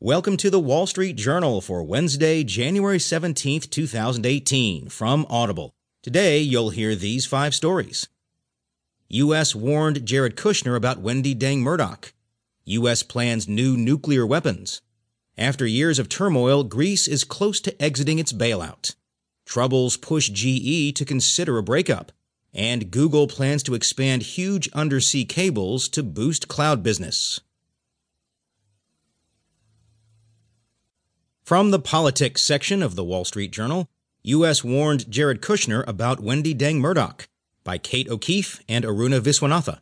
Welcome to the Wall Street Journal for Wednesday, January 17th, 2018, from Audible. Today, you'll hear these five stories. U.S. warned Jared Kushner about Wendy Deng Murdoch. U.S. plans new nuclear weapons. After years of turmoil, Greece is close to exiting its bailout. Troubles push GE to consider a breakup. And Google plans to expand huge undersea cables to boost cloud business. From the politics section of the Wall Street Journal, U.S. warned Jared Kushner about Wendy Deng Murdoch by Kate O'Keefe and Aruna Viswanatha.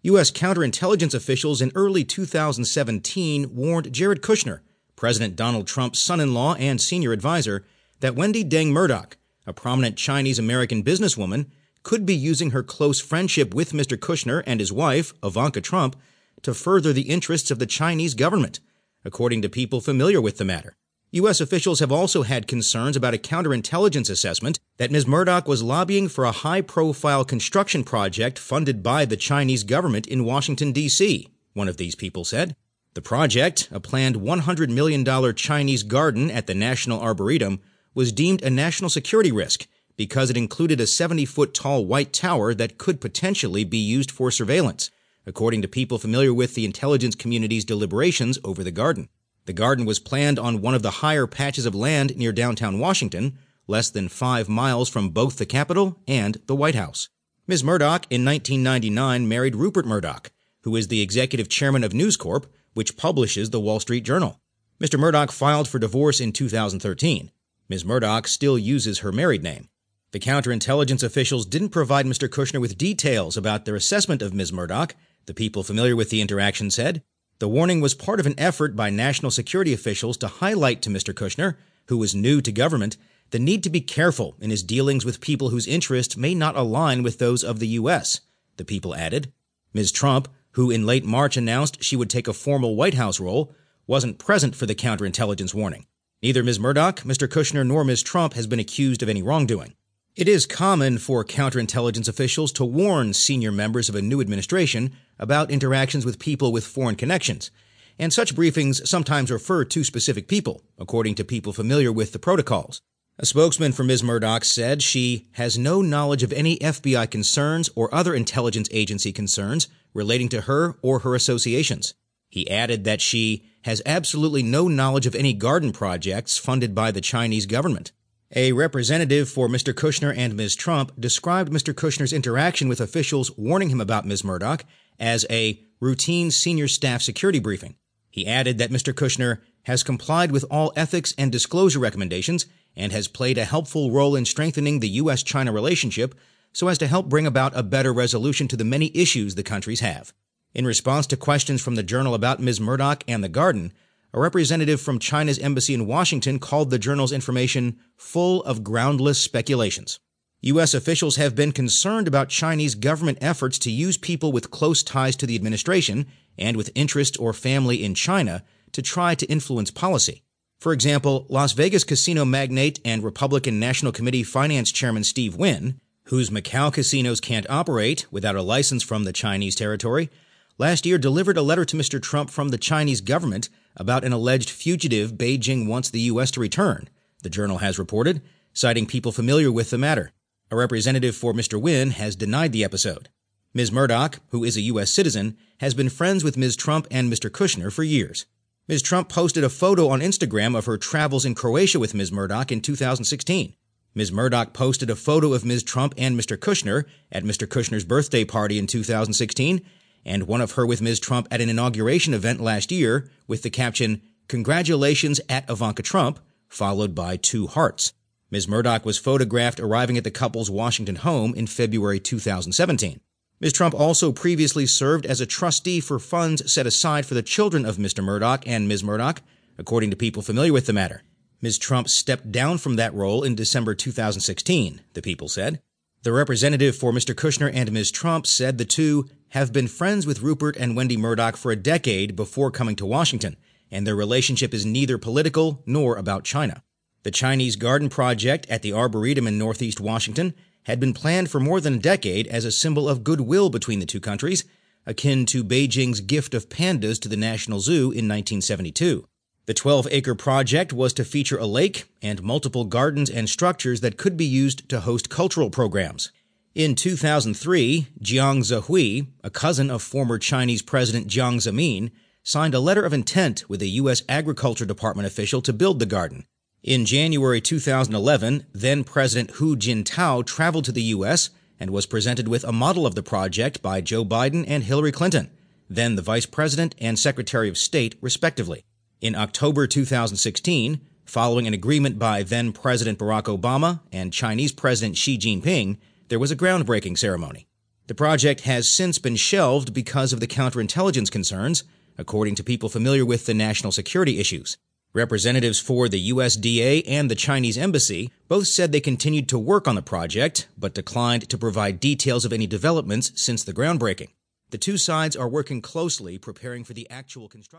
U.S. counterintelligence officials in early 2017 warned Jared Kushner, President Donald Trump's son in law and senior advisor, that Wendy Deng Murdoch, a prominent Chinese American businesswoman, could be using her close friendship with Mr. Kushner and his wife, Ivanka Trump, to further the interests of the Chinese government according to people familiar with the matter. U.S. officials have also had concerns about a counterintelligence assessment that Ms. Murdoch was lobbying for a high profile construction project funded by the Chinese government in Washington, D.C., one of these people said. The project, a planned $100 million Chinese garden at the National Arboretum, was deemed a national security risk because it included a 70 foot tall white tower that could potentially be used for surveillance according to people familiar with the intelligence community's deliberations over the garden. The garden was planned on one of the higher patches of land near downtown Washington, less than five miles from both the Capitol and the White House. Ms. Murdoch in 1999 married Rupert Murdoch, who is the executive chairman of News Corp, which publishes the Wall Street Journal. Mr. Murdoch filed for divorce in 2013. Ms. Murdoch still uses her married name. The counterintelligence officials didn't provide Mr. Kushner with details about their assessment of Ms. Murdoch, the people familiar with the interaction said. The warning was part of an effort by national security officials to highlight to Mr. Kushner, who was new to government, the need to be careful in his dealings with people whose interests may not align with those of the U.S., the people added. Ms. Trump, who in late March announced she would take a formal White House role, wasn't present for the counterintelligence warning. Neither Ms. Murdoch, Mr. Kushner, nor Ms. Trump has been accused of any wrongdoing. It is common for counterintelligence officials to warn senior members of a new administration about interactions with people with foreign connections, and such briefings sometimes refer to specific people, according to people familiar with the protocols. A spokesman for Ms. Murdoch said she has no knowledge of any FBI concerns or other intelligence agency concerns relating to her or her associations. He added that she has absolutely no knowledge of any garden projects funded by the Chinese government. A representative for Mr. Kushner and Ms. Trump described Mr. Kushner's interaction with officials warning him about Ms. Murdoch as a routine senior staff security briefing. He added that Mr. Kushner has complied with all ethics and disclosure recommendations and has played a helpful role in strengthening the U.S. China relationship so as to help bring about a better resolution to the many issues the countries have. In response to questions from the journal about Ms. Murdoch and the garden, a representative from China's embassy in Washington called the journal's information full of groundless speculations. U.S. officials have been concerned about Chinese government efforts to use people with close ties to the administration and with interest or family in China to try to influence policy. For example, Las Vegas casino magnate and Republican National Committee Finance Chairman Steve Wynn, whose Macau casinos can't operate without a license from the Chinese territory, last year delivered a letter to Mr. Trump from the Chinese government about an alleged fugitive Beijing wants the U.S. to return, the journal has reported, citing people familiar with the matter. A representative for Mr. Wynn has denied the episode. Ms. Murdoch, who is a U.S. citizen, has been friends with Ms. Trump and Mr. Kushner for years. Ms. Trump posted a photo on Instagram of her travels in Croatia with Ms. Murdoch in 2016. Ms. Murdoch posted a photo of Ms. Trump and Mr. Kushner at Mr. Kushner's birthday party in 2016 and one of her with Ms. Trump at an inauguration event last year with the caption, Congratulations at Ivanka Trump, followed by two hearts. Ms. Murdoch was photographed arriving at the couple's Washington home in February 2017. Ms. Trump also previously served as a trustee for funds set aside for the children of Mr. Murdoch and Ms. Murdoch, according to people familiar with the matter. Ms. Trump stepped down from that role in December 2016, the people said. The representative for Mr. Kushner and Ms. Trump said the two have been friends with Rupert and Wendy Murdoch for a decade before coming to Washington, and their relationship is neither political nor about China. The Chinese Garden Project at the Arboretum in northeast Washington had been planned for more than a decade as a symbol of goodwill between the two countries, akin to Beijing's gift of pandas to the National Zoo in 1972. The 12 acre project was to feature a lake and multiple gardens and structures that could be used to host cultural programs. In 2003, Jiang Zehui, a cousin of former Chinese President Jiang Zemin, signed a letter of intent with a U.S. Agriculture Department official to build the garden. In January 2011, then President Hu Jintao traveled to the U.S. and was presented with a model of the project by Joe Biden and Hillary Clinton, then the Vice President and Secretary of State, respectively. In October 2016, following an agreement by then President Barack Obama and Chinese President Xi Jinping, there was a groundbreaking ceremony. The project has since been shelved because of the counterintelligence concerns, according to people familiar with the national security issues. Representatives for the USDA and the Chinese embassy both said they continued to work on the project, but declined to provide details of any developments since the groundbreaking. The two sides are working closely preparing for the actual construction.